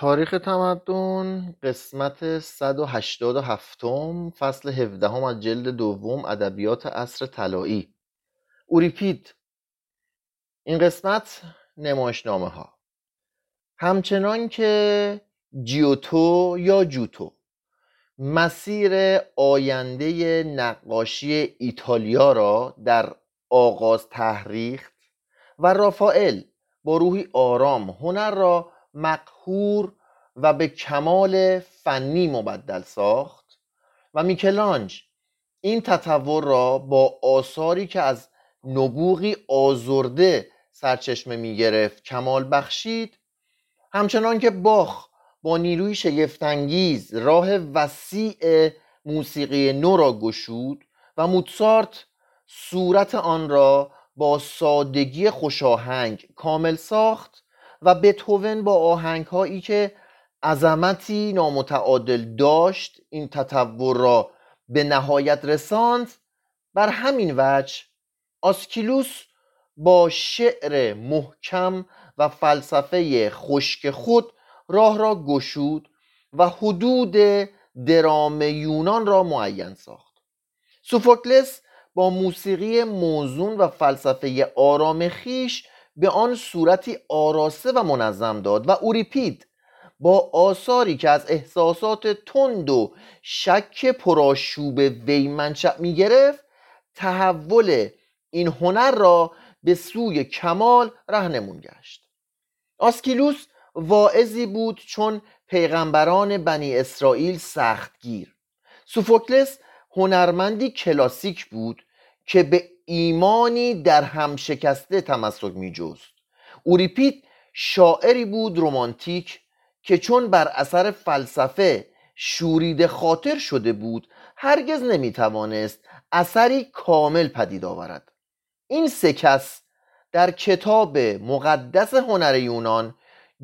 تاریخ تمدن قسمت 187 فصل 17 از جلد دوم ادبیات عصر طلایی. اوریپید این قسمت نمایشنامه ها همچنان که جیوتو یا جوتو مسیر آینده نقاشی ایتالیا را در آغاز تحریخت و رافائل با روحی آرام هنر را مقهور و به کمال فنی مبدل ساخت. و میکلانج این تطور را با آثاری که از نبوغی آزرده سرچشمه می‌گرفت کمال بخشید همچنان که باخ با نیروی شگفتانگیز راه وسیع موسیقی نو را گشود و موتسارت صورت آن را با سادگی خوشاهنگ کامل ساخت و بتوون با آهنگ هایی که عظمتی نامتعادل داشت این تطور را به نهایت رساند. بر همین وجه آسکیلوس با شعر محکم و فلسفه خشک خود راه را گشود و حدود درام یونان را معین ساخت. سوفوکلس با موسیقی موزون و فلسفه آرام خیش به آن صورتی آراسته و منظم داد و اوریپید با آثاری که از احساسات تند و شک پرآشوب وی منشأ می گرفت تحول این هنر را به سوی کمال رهنمون گشت. آسکیلوس واعظی بود چون پیغمبران بنی اسرائیل سختگیر. سوفوکلس هنرمندی کلاسیک بود که به ایمانی در هم شکسته تمسک جست اوریپید شاعری بود رومانتیک که چون بر اثر فلسفه شورید خاطر شده بود هرگز نمی توانست اثری کامل پدید آورد. این سه کس در کتاب مقدس هنر یونان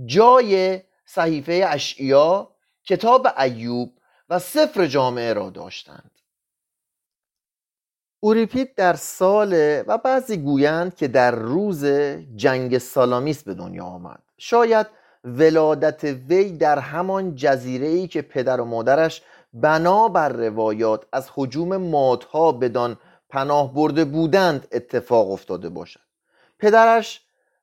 جای صحیفه اشعیا کتاب ایوب و سفر جامعه را داشتند. اوریپید در سال و بعضی گویند که در روز جنگ سالامیس به دنیا آمد. شاید ولادت وی در همان جزیره ای که پدر و مادرش بنا بر روایات از حجوم مادها بدان پناه برده بودند اتفاق افتاده باشد. پدرش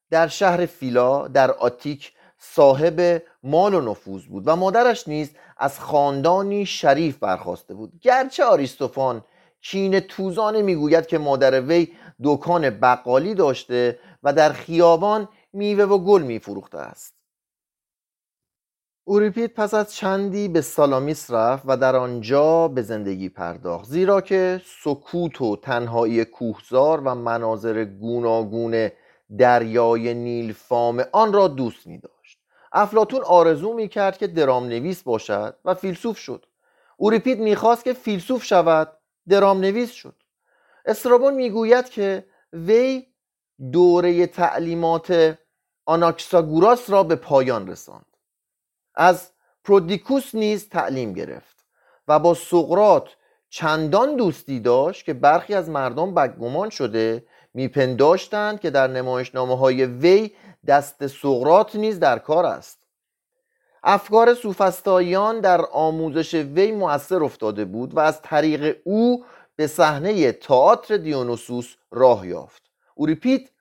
در شهر فیلا در آتیک صاحب مال و نفوذ بود و مادرش نیز از خاندانی شریف برخواسته بود. گرچه آریستوفان چین توزانه می‌گوید که مادر وی دکان بقالی داشته و در خیابان میوه و گل میفروخته است. اوریپید پس از چندی به سالامیس رفت و در آنجا به زندگی پرداخت زیرا که سکوت و تنهایی کوهزار و مناظر گوناگون دریای نیل فام آن را دوست می داشت افلاطون آرزو می کرد که درام نویس باشد و فیلسوف شد. اوریپید می‌خواست که فیلسوف شود درام نویس شد. استرابون می‌گوید که وی دوره تعلیمات آناکساگوراس را به پایان رساند. از پرودیکوس نیز تعلیم گرفت و با سقراط چندان دوستی داشت که برخی از مردم بدگمان شده میپنداشتند که در نمایشنامه های وی دست سقرات نیز در کار است. افکار سوفستاییان در آموزش وی مؤثر افتاده بود و از طریق او به صحنه تئاتر دیونوسوس راه یافت. اوریپید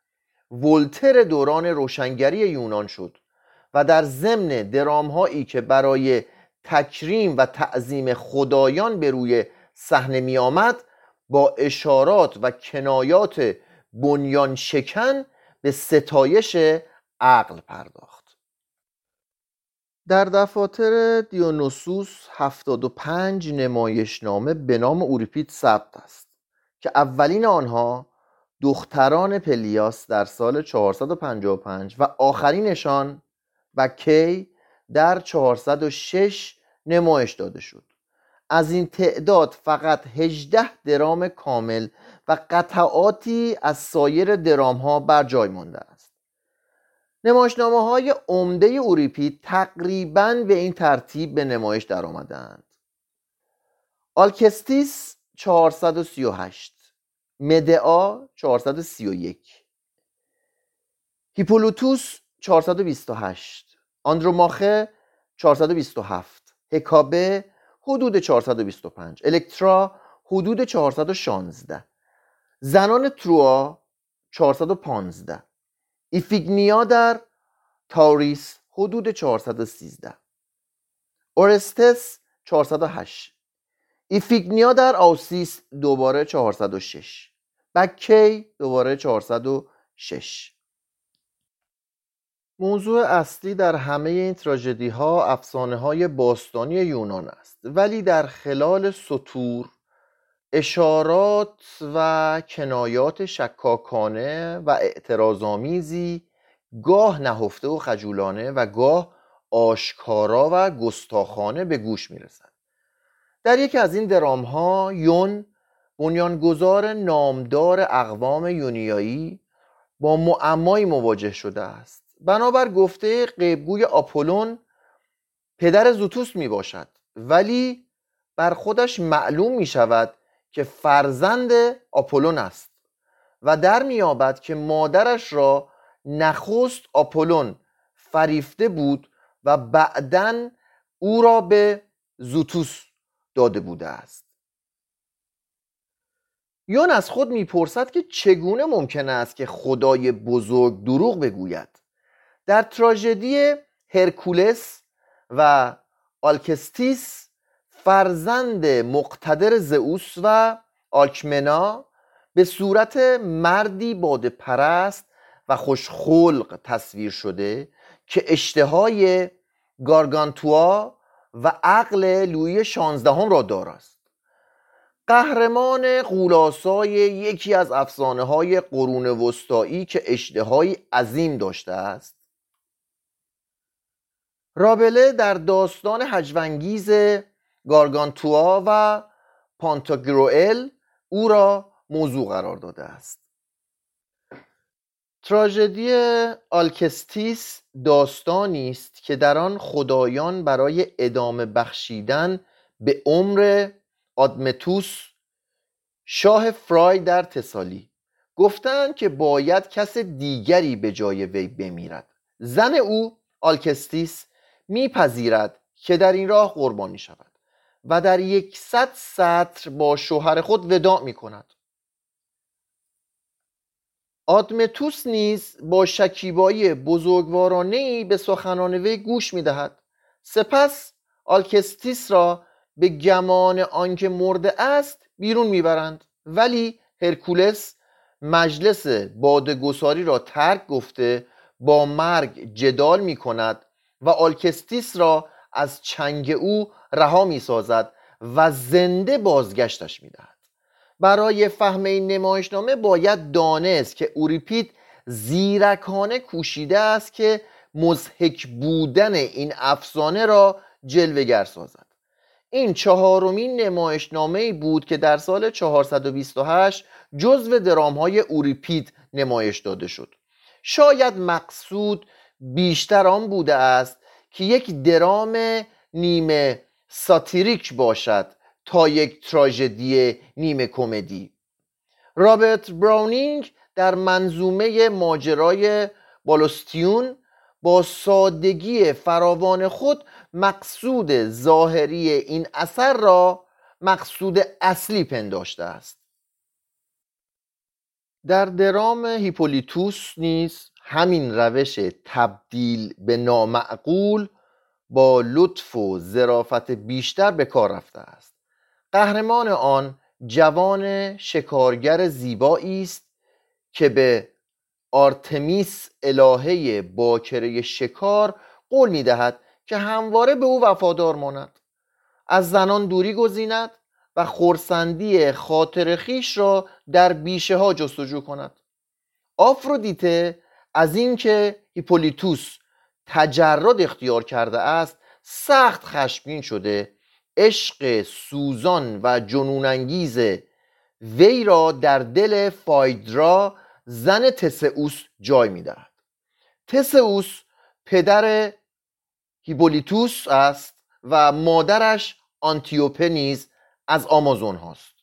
ولتر دوران روشنگری یونان شد و در ضمن درامهایی که برای تکریم و تعظیم خدایان به روی صحنه می آمد با اشارات و کنایات بنیان شکن به ستایش عقل پرداخت. در دفاتر دیونوسوس 75 نمایشنامه به نام اوریپید ثبت است که اولین آنها دختران پلیاس در سال 455 و آخرینشان و کی در 406 نمایش داده شد. از این تعداد فقط 18 درام کامل و قطعاتی از سایر درام ها بر جای مانده است. نمایشنامه های عمده اوریپید تقریبا به این ترتیب به نمایش در آمدند آلکستیس 438 مدعا 431 هیپولوتوس 428 آندروماخه 427 هکابه حدود 425 الکترا حدود 416 زنان تروا 415 ایفیگنیا در تاریس حدود 413 اورستس 408 ایفیگنیا در آوسیس دوباره 406 بکی دوباره 406 موضوع اصلی در همه این تراژدی ها افسانه های باستانی یونان است ولی در خلال سطور اشارات و کنایات شکاکانه و اعتراضآمیزی گاه نهفته و خجولانه و گاه آشکارا و گستاخانه به گوش می‌رسد. در یکی از این درام ها یون بنیانگذار نامدار اقوام یونیایی با معمایی مواجه شده است. بنابر گفته قیبگوی آپولون پدر زوتوس می باشد ولی بر خودش معلوم می شود که فرزند آپولون است و در میابد که مادرش را نخست آپولون فریفته بود و بعدا او را به زوتوس داده بوده است. یون از خود می‌پرسد که چگونه ممکن است که خدای بزرگ دروغ بگوید؟ در تراژدی هرکولس و آلکستیس فرزند مقتدر زئوس و آلکمنا به صورت مردی باد پرست و خوشخلق تصویر شده که اشتهای گارگانتوا و عقل لوی شانزدهم را داراست. قهرمان قولاسای یکی از افسانه های قرون وسطایی که اشتهای عظیم داشته است. رابله در داستان هجونگیز گارگانتوا و پانتاگروئل او را موضوع قرار داده است. تراژدی آلکستیس داستانی است که در آن خدایان برای ادامه بخشیدن به عمر آدمتوس شاه فرای در تسالی گفتند که باید کس دیگری به جای وی بمیرد. زن او آلکستیس میپذیرد که در این راه قربانی شود. و در یکصد سطر با شوهر خود وداع می کند آدمتوس نیز با شکیبایی بزرگوارانه به سخنان وی گوش می دهد سپس آلکستیس را به گمان آنکه مرده است بیرون می‌برند. ولی هرکولس مجلس باده‌گساری را ترک گفته با مرگ جدال می کند و آلکستیس را از چنگ او رها می سازد و زنده بازگشتش می دهد. برای فهم این نمایشنامه باید دانست که اوریپید زیرکانه کوشیده است که مزهک بودن این افسانه را جلوگر سازد این چهارمین نمایشنامه بود که در سال 428 جزو درام های اوریپید نمایش داده شد شاید مقصود بیشتر آن بوده است که یک درام نیمه ساتیریک باشد تا یک تراژدی نیمه کمدی. رابرت براونینگ در منظومه ماجرای بالوستیون با سادگی فراوان خود مقصود ظاهری این اثر را مقصود اصلی پنداشته است. در درام هیپولیتوس نیز همین روش تبدیل به نامعقول با لطف و ظرافت بیشتر به کار رفته است. قهرمان آن جوان شکارگر زیبایی است که به آرتمیس الهه باکره شکار قول می‌دهد که همواره به او وفادار ماند. از زنان دوری گزیند و خورسندی خاطر خیش را در بیشه ها جستجو کند. آفرودیته از اینکه هیپولیتوس تجرد اختیار کرده است سخت خشمگین شده. عشق سوزان و جنونانگیز وی را در دل فایدرا زن تسئوس جای می‌دهد. تسئوس پدر هیبولیتوس است و مادرش آنتیوپه نیز از آمازون هاست.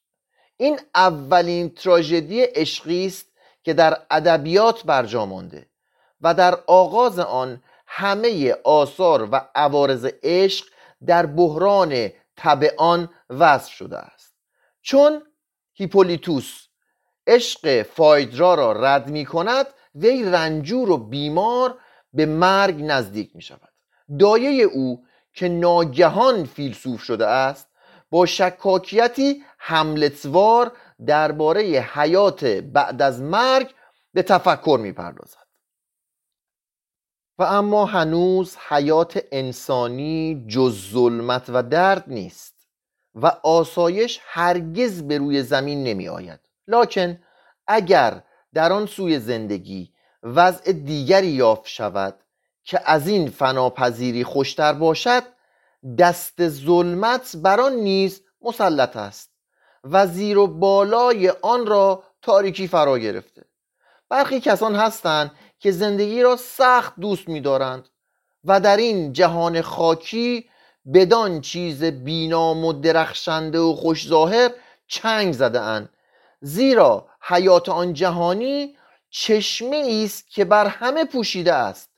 این اولین تراژدی عشقی است که در ادبیات برجا مانده و در آغاز آن همه آثار و عوارض عشق در بحران طبعان وصف شده است. چون هیپولیتوس عشق فایدرا را رد می کند وی رنجور و بیمار به مرگ نزدیک می شود. دایه او که ناگهان فیلسوف شده است با شکاکیتی حملتوار درباره حیات بعد از مرگ به تفکر می پردازد و اما هنوز حیات انسانی جز ظلمت و درد نیست و آسایش هرگز به روی زمین نمی آید لکن اگر در آن سوی زندگی وضع دیگری یافت شود که از این فناپذیری خوشتر باشد دست ظلمت بر آن نیز مسلط است. و زیر و بالای آن را تاریکی فرا گرفته. برخی کسان هستند که زندگی را سخت دوست می‌دارند و در این جهان خاکی بدان چیز بینام و درخشنده و خوش ظاهر چنگ زده اند زیرا حیات آن جهانی چشمه است که بر همه پوشیده است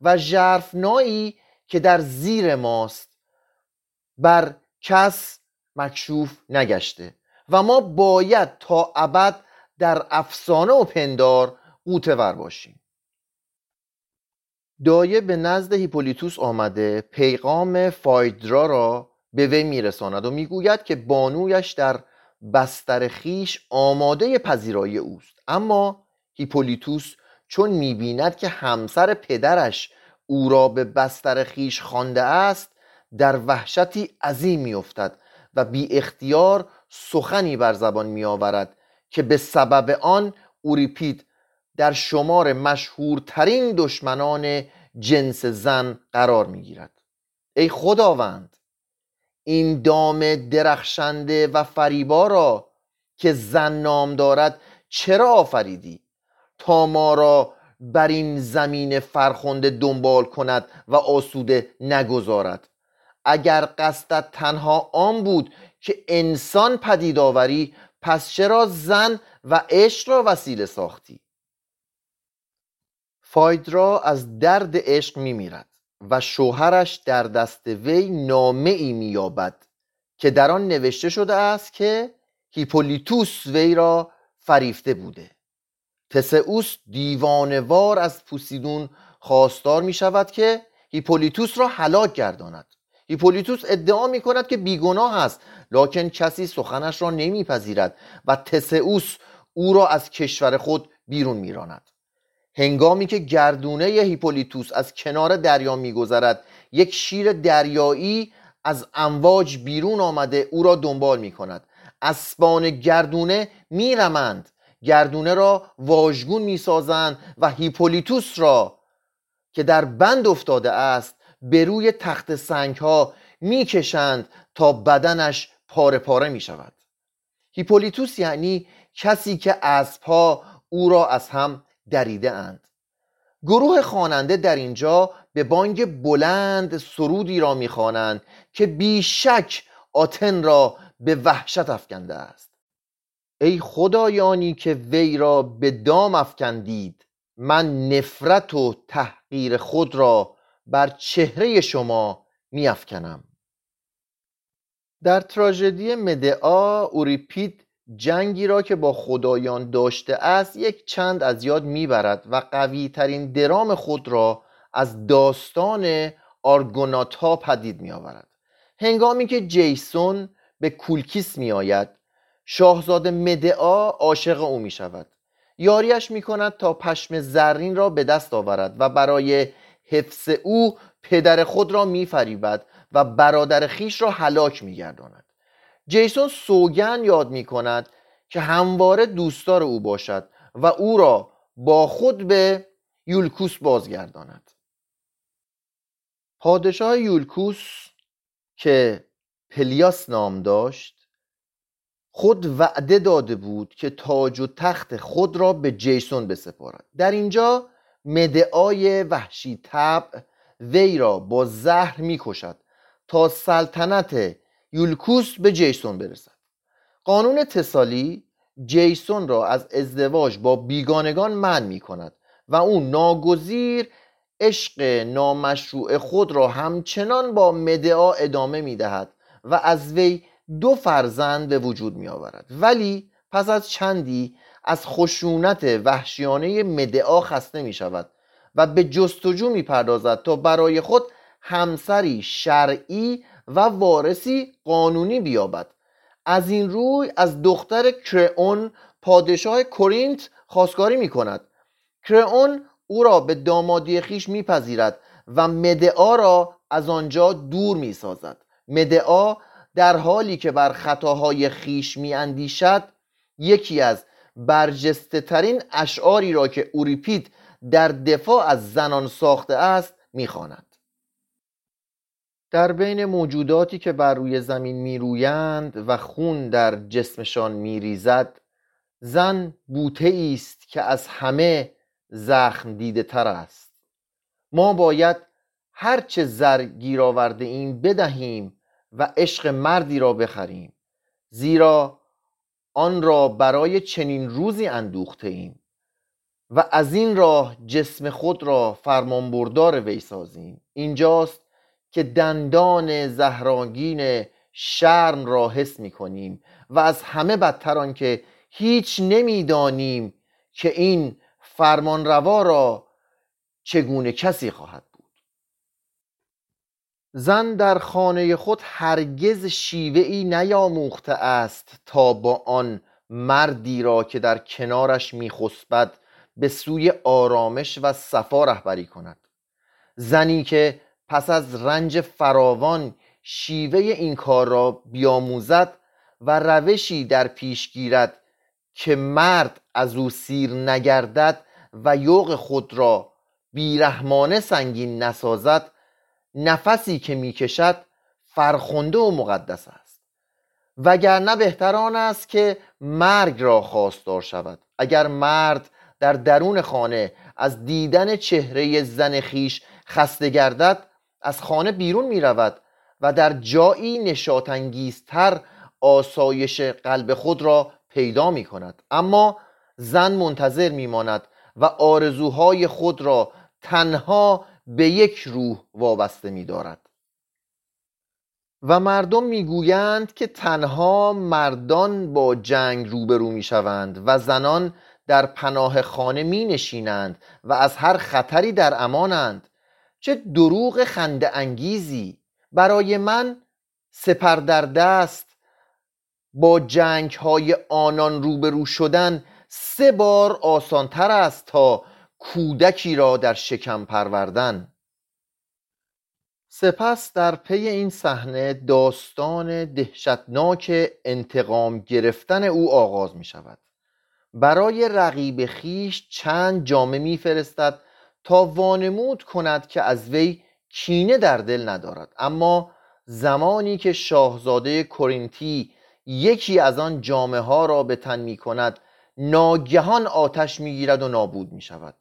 و ژرفنایی که در زیر ماست. بر کس مکشوف نگشته و ما باید تا ابد در افسانه و پندار قوتور باشیم. دایه به نزد هیپولیتوس آمده پیغام فایدرا را به وی میرساند و می‌گوید که بانویش در بستر خیش آماده پذیرایی اوست. اما هیپولیتوس چون می‌بیند که همسر پدرش او را به بستر خیش خوانده است در وحشتی عظیم میافتد و بی اختیار سخنی بر زبان میآورد که به سبب آن اوریپید در شمار مشهورترین دشمنان جنس زن قرار می‌گیرد. ای خداوند این دام درخشنده و فریبا را که زن نام دارد چرا آفریدی؟ تا ما را بر این زمین فرخنده دنبال کند و آسوده نگذارد. اگر قصدت تنها آن بود که انسان پدید آوری پس چرا زن و عشق را وسیله ساختی؟ فایدرا از درد عشق میمیرد و شوهرش در دست وی نامه ای مییابد که در آن نوشته شده است که هیپولیتوس وی را فریفته بوده. تسئوس دیوانه‌وار از پوسیدون خواستار می شود که هیپولیتوس را هلاک گرداند. هیپولیتوس ادعا می کند که بیگناه است لکن کسی سخنش را نمیپذیرد و تسئوس او را از کشور خود بیرون میراند. هنگامی که گردونه هیپولیتوس از کنار دریا میگذرد یک شیر دریایی از امواج بیرون آمده او را دنبال می کند اسبان گردونه میرمند. گردونه را واژگون می‌سازند و هیپولیتوس را که در بند افتاده است به روی تخت سنگ ها می‌کشند تا بدنش پاره پاره می شود هیپولیتوس یعنی کسی که اسبها او را از هم دریده اند. گروه خواننده در اینجا به بانگ بلند سرودی را می‌خوانند که بیشک آتن را به وحشت افکنده است. ای خدایانی که وی را به دام افکندید من نفرت و تحقیر خود را بر چهره شما میافکنم. در تراژدی مدعا اوریپید جنگی را که با خدایان داشته است یک چند از یاد می‌برد و قوی ترین درام خود را از داستان آرگونات ها پدید می آورد هنگامی که جیسون به کولکیس می آید شاهزاده مدعا عاشق او می شود یاریش می کند تا پشم زرین را به دست آورد و برای حفظ او پدر خود را می فریبد و برادر خیش را هلاک می گرداند جیسون سوگن یاد می کند که همواره دوستدار او باشد و او را با خود به یولکوس بازگرداند. پادشاه یولکوس که پلیاس نام داشت خود وعده داده بود که تاج و تخت خود را به جیسون بسپارد. در اینجا مدعای وحشی طبع وی را با زهر می‌کشد تا سلطنت یولکوس به جیسون برسد. قانون تسالی جیسون را از ازدواج با بیگانگان من می کند و او ناگزیر عشق نامشروع خود را همچنان با مدعا ادامه می دهد و از وی دو فرزند به وجود می آورد ولی پس از چندی از خشونت وحشیانه مدعا خسته می شود و به جستجو می پردازد تا برای خود همسری شرعی و وارثی قانونی بیابد. از این روی از دختر کرئون پادشاه کورینت خواستگاری می کند کرئون او را به دامادی خیش میپذیرد و مدعا را از آنجا دور می سازد مدعا در حالی که بر خطاهای خیش می اندیشد یکی از برجسته ترین اشعاری را که اوریپید در دفاع از زنان ساخته است می‌خواند. در بین موجوداتی که بر روی زمین میرویند و خون در جسمشان میریزد زن بوته است که از همه زخم دیده تر است. ما باید هرچه زر گیر آورده ایم بدهیم و عشق مردی را بخریم زیرا آن را برای چنین روزی اندوخته ایم و از این راه جسم خود را فرمانبردار وی سازیم. اینجاست که دندان زهراگین شرم را حس می کنیم و از همه بدتر که هیچ نمی‌دانیم که این فرمانروا را چگونه کسی خواهد زن در خانه خود هرگز شیوه ای نیاموخته است تا با آن مردی را که در کنارش میخسبد به سوی آرامش و صفا رهبری کند. زنی که پس از رنج فراوان شیوه این کار را بیاموزد و روشی در پیش گیرد که مرد از او سیر نگردد و یوق خود را بیرحمانه سنگین نسازد نفسی که می‌کشد فرخنده و مقدس است. وگرنه بهتران است که مرگ را خواستار شود. اگر مرد در درون خانه از دیدن چهره زن خیش خسته گردد از خانه بیرون می رود و در جایی نشاتانگیزتر آسایش قلب خود را پیدا می کند اما زن منتظر می ماند و آرزوهای خود را تنها به یک روح وابسته می دارد و مردم می‌گویند که تنها مردان با جنگ روبرو می شوند و زنان در پناه خانه می نشینند و از هر خطری در امانند. چه دروغ خنده انگیزی! برای من سپر در دست با جنگ های آنان روبرو شدن سه بار آسانتر است تا کودکی را در شکم پروردن. سپس در پی این صحنه داستان دهشتناک انتقام گرفتن او آغاز می شود برای رقیب خیش چند جامه میفرستد تا وانمود کند که از وی کینه در دل ندارد. اما زمانی که شاهزاده کورینتی یکی از آن جامعه ها را به تن می کند ناگهان آتش می‌گیرد و نابود می شود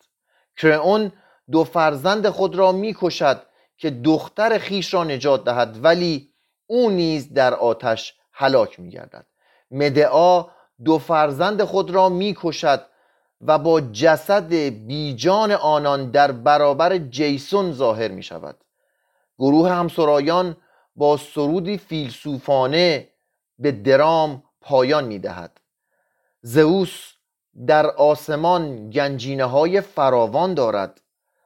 کرئون دو فرزند خود را می کشد که دختر خیش را نجات دهد ولی او نیز در آتش هلاک می گردد مدعا دو فرزند خود را می کشد و با جسد بیجان آنان در برابر جیسون ظاهر می شود گروه همسرایان با سرودی فیلسوفانه به درام پایان می دهد زئوس در آسمان گنجینه های فراوان دارد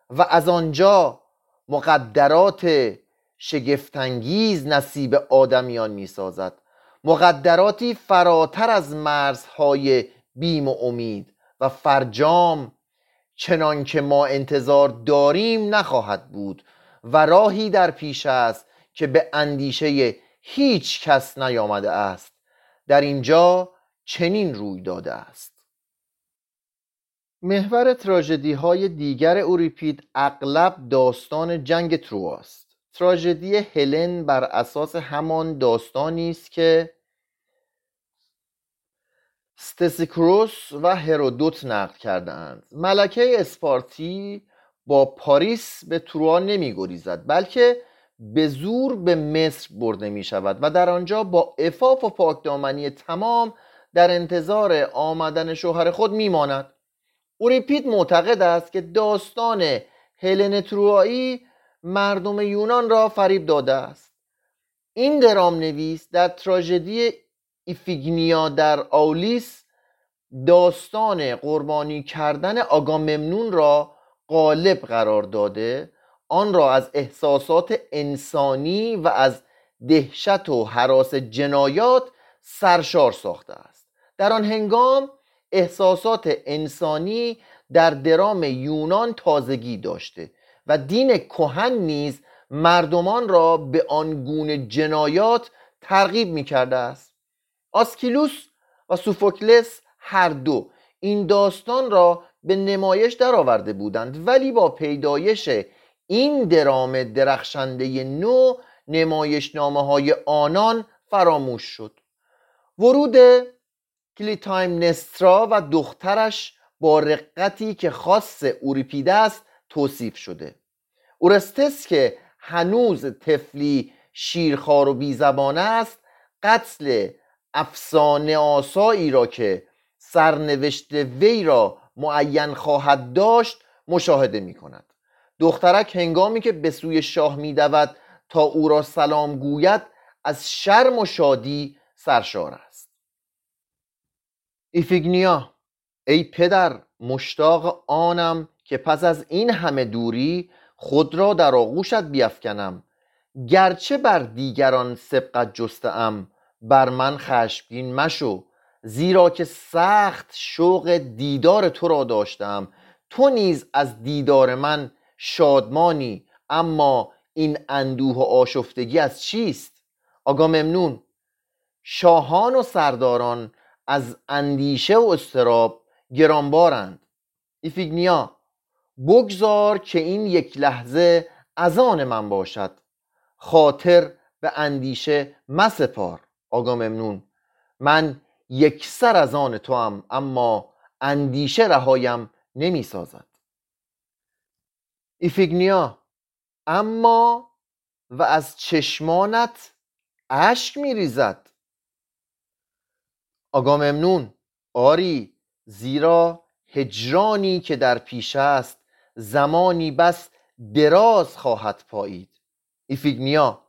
و از آنجا مقدرات شگفتانگیز نصیب آدمیان می سازد مقدراتی فراتر از مرزهای بیم و امید و فرجام چنان که ما انتظار داریم نخواهد بود و راهی در پیش است که به اندیشه هیچ کس نیامده است. در اینجا چنین روی داده است. محور تراژدی های دیگر اوریپید اغلب داستان جنگ ترواست تراژدی هلن بر اساس همان داستانی است که ستسیخوروس و هرودوت نقل کردهاند. ملکه اسپارتی با پاریس به تروا نمی گریزد بلکه به زور به مصر برده می شود و در آنجا با عفاف و پاکدامنی تمام در انتظار آمدن شوهر خود می ماند اوریپید معتقد است که داستان هلن تروایی مردم یونان را فریب داده است. این درام نویس در تراژدی ایفیگنیا در آولیس داستان قربانی کردن آگاممنون را غالب قرار داده. آن را از احساسات انسانی و از دهشت و حراس جنایات سرشار ساخته است. در آن هنگام احساسات انسانی در درام یونان تازگی داشته و دین کهن نیز مردمان را به آن گونه جنایات ترغیب می کرده است. آسکیلوس و سوفوکلس هر دو این داستان را به نمایش درآورده بودند ولی با پیدایش این درام درخشنده نو نمایشنامه های آنان فراموش شد. ورود کلیتایم نسترا و دخترش با رقتی که خاص اوریپیده است توصیف شده. اورستس که هنوز طفلی شیرخوار و بیزبانه است قتل افسانه آسایی را که سرنوشت وی را معین خواهد داشت مشاهده می کند دخترک هنگامی که به سوی شاه می دود تا او را سلام گوید از شرم و شادی سرشار است. ایفیگنیا ای پدر مشتاق آنم که پس از این همه دوری خود را در آغوشت بیافکنم. گرچه بر دیگران سبقت جستم بر من خشمگین مشو زیرا که سخت شوق دیدار تو را داشتم تو نیز از دیدار من شادمانی اما این اندوه و آشفتگی از چیست؟ آگا ممنون. شاهان و سرداران از اندیشه و استراب گرانبارند. ایفیگنیا بگذار که این یک لحظه از آن من باشد. خاطر به اندیشه مسپار آگا ممنون. من یک سر از آن تو هم اما اندیشه رهایم نمی سازد. ایفیگنیا اما و از چشمانت اشک می ریزد. آگا ممنون آری زیرا هجرانی که در پیش است زمانی بس دراز خواهد پایید. ایفیگنیا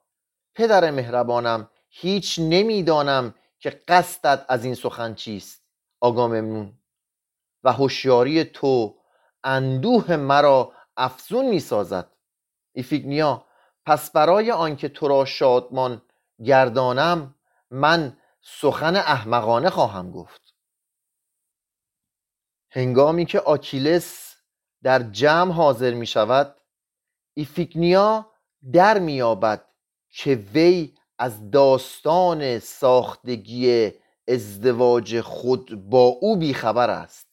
پدر مهربانم هیچ نمی‌دانم که قصدت از این سخن چیست. آگا ممنون و هوشیاری تو اندوه مرا افزون می سازد ایفیگنیا پس برای آنکه تو را شادمان گردانم من سخن احمقانه خواهم گفت. هنگامی که آکیلس در جمع حاضر می شود ایفیگنیا در میابد که وی از داستان ساختگی ازدواج خود با او بیخبر است.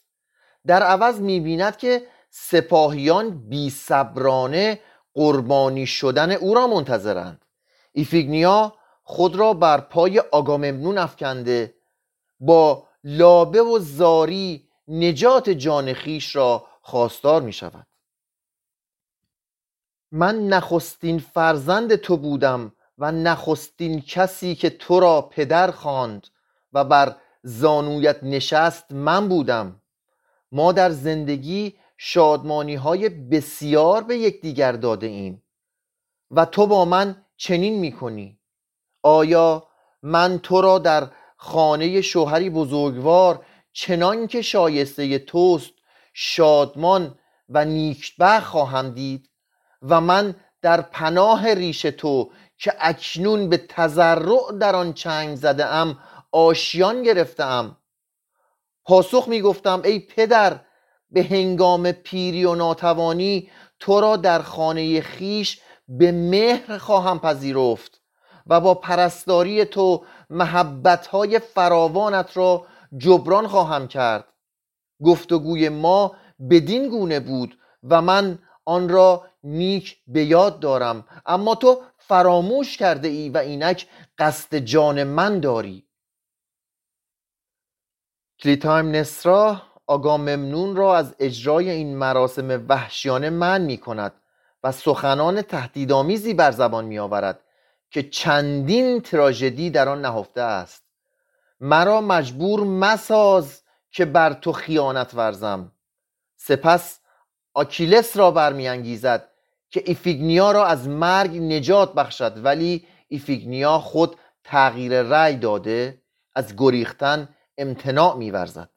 در عوض می‌بیند که سپاهیان بی صبرانه قربانی شدن او را منتظرند. ایفیگنیا خود را بر پای آگاممنون افکنده با لابه و زاری نجات جان خیش را خواستار می شود من نخستین فرزند تو بودم و نخستین کسی که تو را پدر خواند و بر زانویت نشست من بودم. ما در زندگی شادمانی های بسیار به یکدیگر داده ایم و تو با من چنین می کنی آیا من تو را در خانه شوهری بزرگوار چنان که شایسته توست شادمان و نیکبخ خواهم دید و من در پناه ریش تو که اکنون به تزرع در آن چنگ زده ام آشیان گرفته ام پاسخ می گفتم ای پدر به هنگام پیری و ناتوانی تو را در خانه خیش به مهر خواهم پذیرفت. و با پرستاری تو محبتهای فراوانت را جبران خواهم کرد. گفتگوی ما بدین گونه بود و من آن را نیک به یاد دارم. اما تو فراموش کرده ای و اینک قصد جان من داری. کلیتایم نسرا آگا ممنون را از اجرای این مراسم وحشیانه من می کند و سخنان تهدیدآمیزی بر زبان می آورد که چندین تراژدی در آن نهفته است. مرا مجبور مساز که بر تو خیانت ورزم. سپس آکیلس را برمیانگیزد که ایفیگنیا را از مرگ نجات بخشد ولی ایفیگنیا خود تغییر رأی داده از گریختن امتناع میورزد.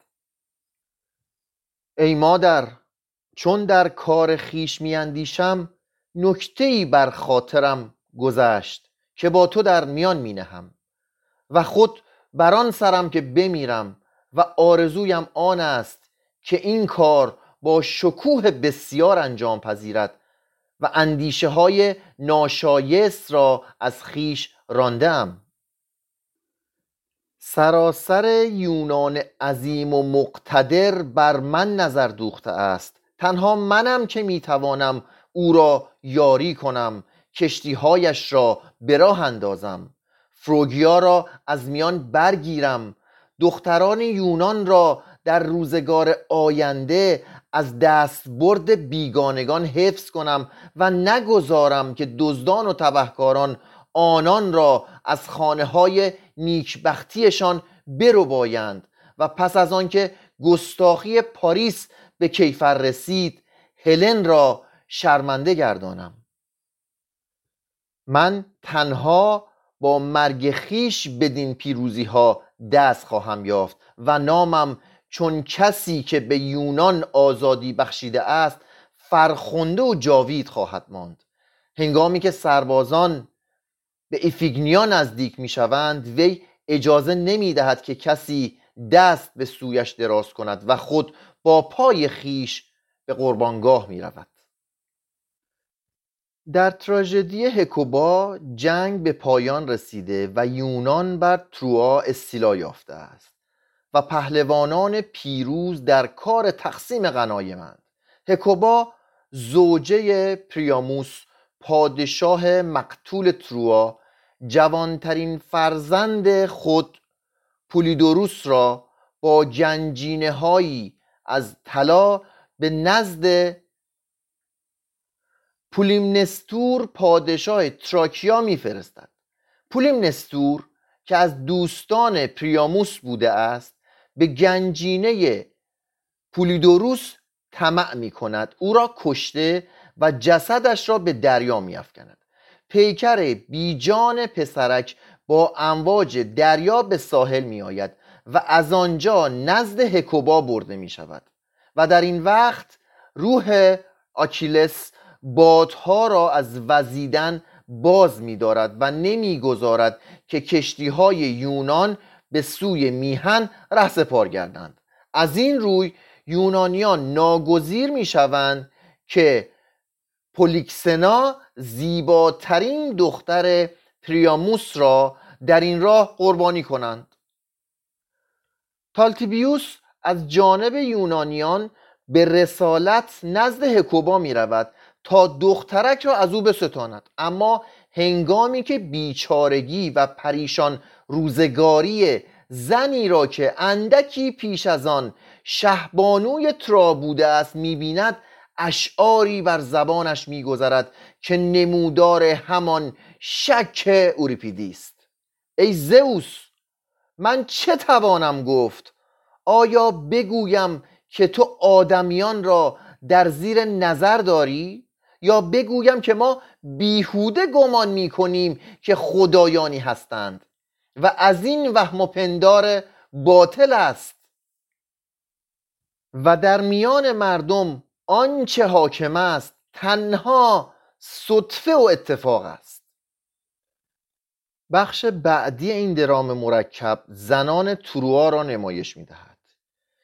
ای مادر چون در کار خیش میاندیشم نکته ای بر خاطرم گذشت. که با تو در میان می نهم و خود بر آن سرم که بمیرم و آرزویم آن است که این کار با شکوه بسیار انجام پذیرد و اندیشه های ناشایست را از خیش راندم. سراسر یونان عظیم و مقتدر بر من نظر دوخته است. تنها منم که می‌توانم او را یاری کنم کشتیهایش را به راه اندازم. فروگیا را از میان برگیرم. دختران یونان را در روزگار آینده از دستبرد بیگانگان حفظ کنم و نگذارم که دزدان و تبهکاران آنان را از خانه های نیکبختیشان بایند و پس از آنکه گستاخی پاریس به کیفر رسید هلن را شرمنده گردانم. من تنها با مرگ خیش بدین پیروزی ها دست خواهم یافت و نامم چون کسی که به یونان آزادی بخشیده است فرخنده و جاوید خواهد ماند. هنگامی که سربازان به ایفیگنیا نزدیک می شوند وی اجازه نمی دهد که کسی دست به سویش دراز کند و خود با پای خیش به قربانگاه می رود در تراژدی هکوبا جنگ به پایان رسیده و یونان بر تروا استیلا یافته است و پهلوانان پیروز در کار تقسیم غنایمند هکوبا زوجه پریاموس پادشاه مقتول تروا جوانترین فرزند خود پولیدوروس را با گنجینه هایی از طلا به نزد پولیمنستور پادشاه تراکیا میفرستد. پولیمنستور که از دوستان پریاموس بوده است به گنجینه پولیدوروس طمع می کند او را کشته و جسدش را به دریا می افکند پیکر بیجان پسرک با امواج دریا به ساحل می آید و از آنجا نزد هکوبا برده می شود و در این وقت روح آکیلس بادها را از وزیدن باز می دارد و نمی‌گذارد که کشتی های یونان به سوی میهن رهسپار گردند. از این روی یونانیان ناگزیر می شوند که پولیکسنا زیباترین دختر پریاموس را در این راه قربانی کنند. تالتیبیوس از جانب یونانیان به رسالت نزد هکوبا می رود تا دخترک را از او بستاند. اما هنگامی که بیچارگی و پریشان روزگاری زنی را که اندکی پیش از آن شهبانوی ترا بوده است می‌بیند اشعاری بر زبانش میگذرد که نمودار همان شک اوریپیدی است. ای زئوس من چه توانم گفت؟ آیا بگویم که تو آدمیان را در زیر نظر داری؟ یا بگویم که ما بیهوده گمان می‌کنیم که خدایانی هستند و از این وهم و پندار باطل است. و در میان مردم آنچه حاکم است تنها صدفه و اتفاق است. بخش بعدی این درام مرکب زنان تروا را نمایش می‌دهد.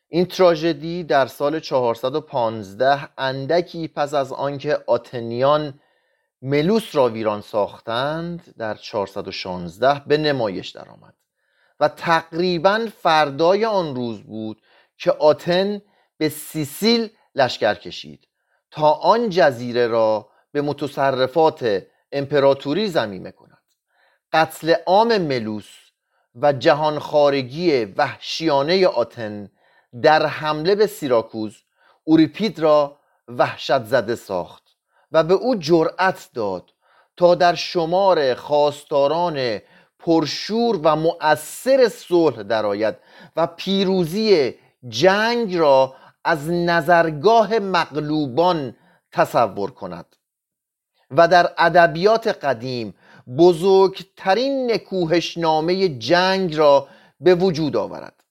این تراژدی در سال 415 اندکی پس از آنکه آتنیان ملوس را ویران ساختند در 416 به نمایش درآمد. و تقریبا فردای آن روز بود که آتن به سیسیل لشکر کشید. تا آن جزیره را به متصرفات امپراتوری زمینه کند. قتل عام ملوس و جهانخارگی وحشیانه آتن در حمله به سیراکوز اوریپید را وحشت زده ساخت و به او جرأت داد تا در شمار خواستاران پرشور و مؤثر صلح درآید و پیروزی جنگ را از نظرگاه مغلوبان تصور کند و در ادبیات قدیم بزرگترین نکوهشنامه جنگ را به وجود آورد.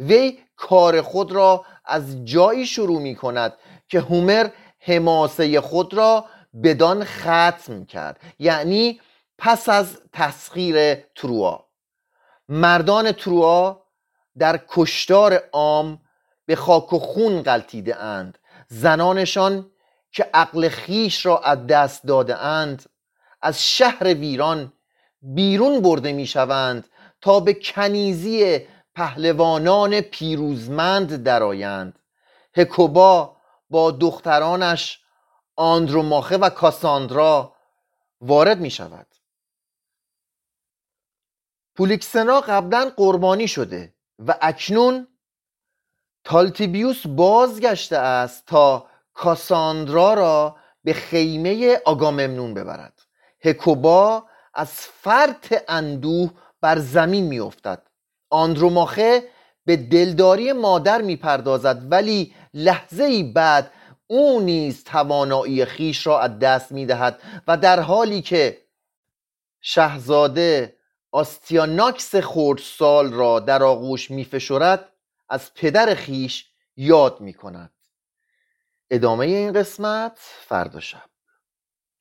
وی کار خود را از جایی شروع می کند که هومر حماسه خود را بدان ختم کرد. یعنی پس از تسخیر تروا مردان تروا در کشتار عام به خاک و خون غلطیده اند. زنانشان که عقل خیش را از دست داده اند از شهر ویران بیرون برده می شوند تا به کنیزی پهلوانان پیروزمند درآیند. هکوبا با دخترانش آندروماخه و کاساندرا وارد می شود پولیکسنا قبلا قربانی شده و اکنون تالتیبیوس بازگشته است تا کاساندرا را به خیمه آگاممنون ببرد. هکوبا از فرط اندوه بر زمین میافتد. آندروماخه به دلداری مادر می‌پردازد ولی لحظه ای بعد او نیز توانایی خیش را از دست می‌دهد و در حالی که شهزاده آستیاناکس خردسال را در آغوش میفشرد از پدر خیش یاد می‌کند. ادامه این قسمت فردا شب.